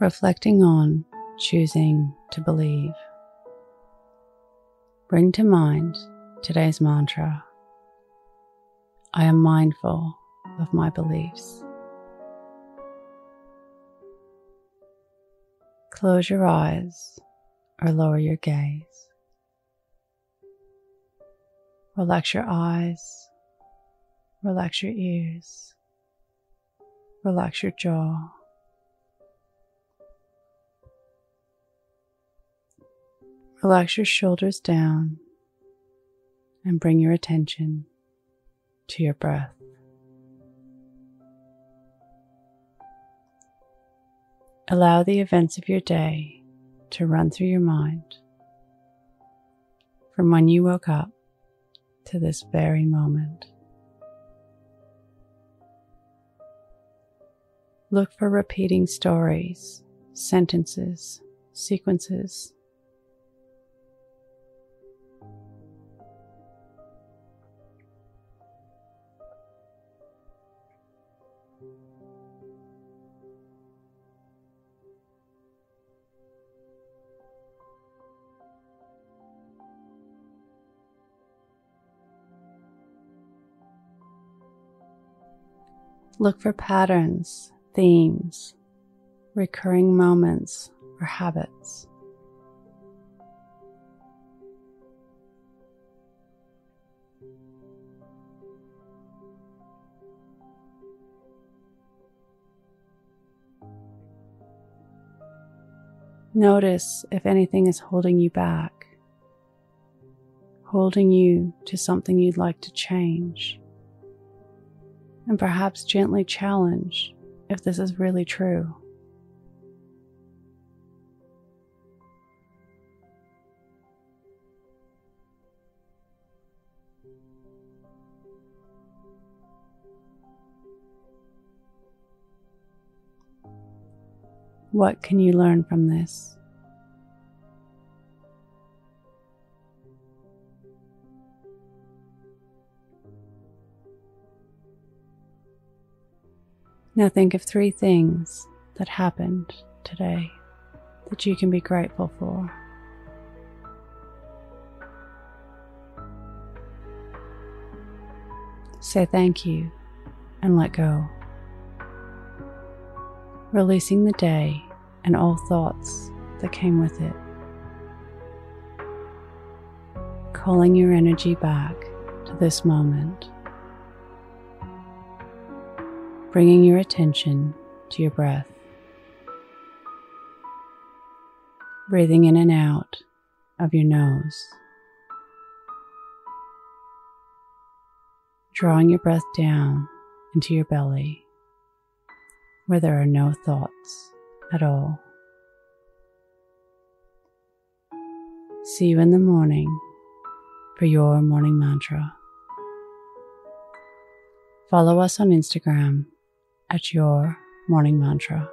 reflecting on choosing to believe. Bring to mind today's mantra I am mindful of my beliefs. Close your eyes or lower your gaze. Relax your eyes, relax your ears, relax your jaw. Relax your shoulders down and bring your attention to your breath. Allow the events of your day to run through your mind from when you woke up to this very moment. Look for repeating stories, sentences, sequences Look for patterns, themes, recurring moments, or habits. Notice if anything is holding you back, holding you to something you'd like to change and perhaps gently challenge if this is really true. What can you learn from this? Now think of three things that happened today that you can be grateful for. Say thank you and let go. Releasing the day and all thoughts that came with it. Calling your energy back to this moment bringing your attention to your breath. Breathing in and out of your nose. Drawing your breath down into your belly where there are no thoughts at all. See you in the morning for your morning mantra. Follow us on Instagram at your morning mantra.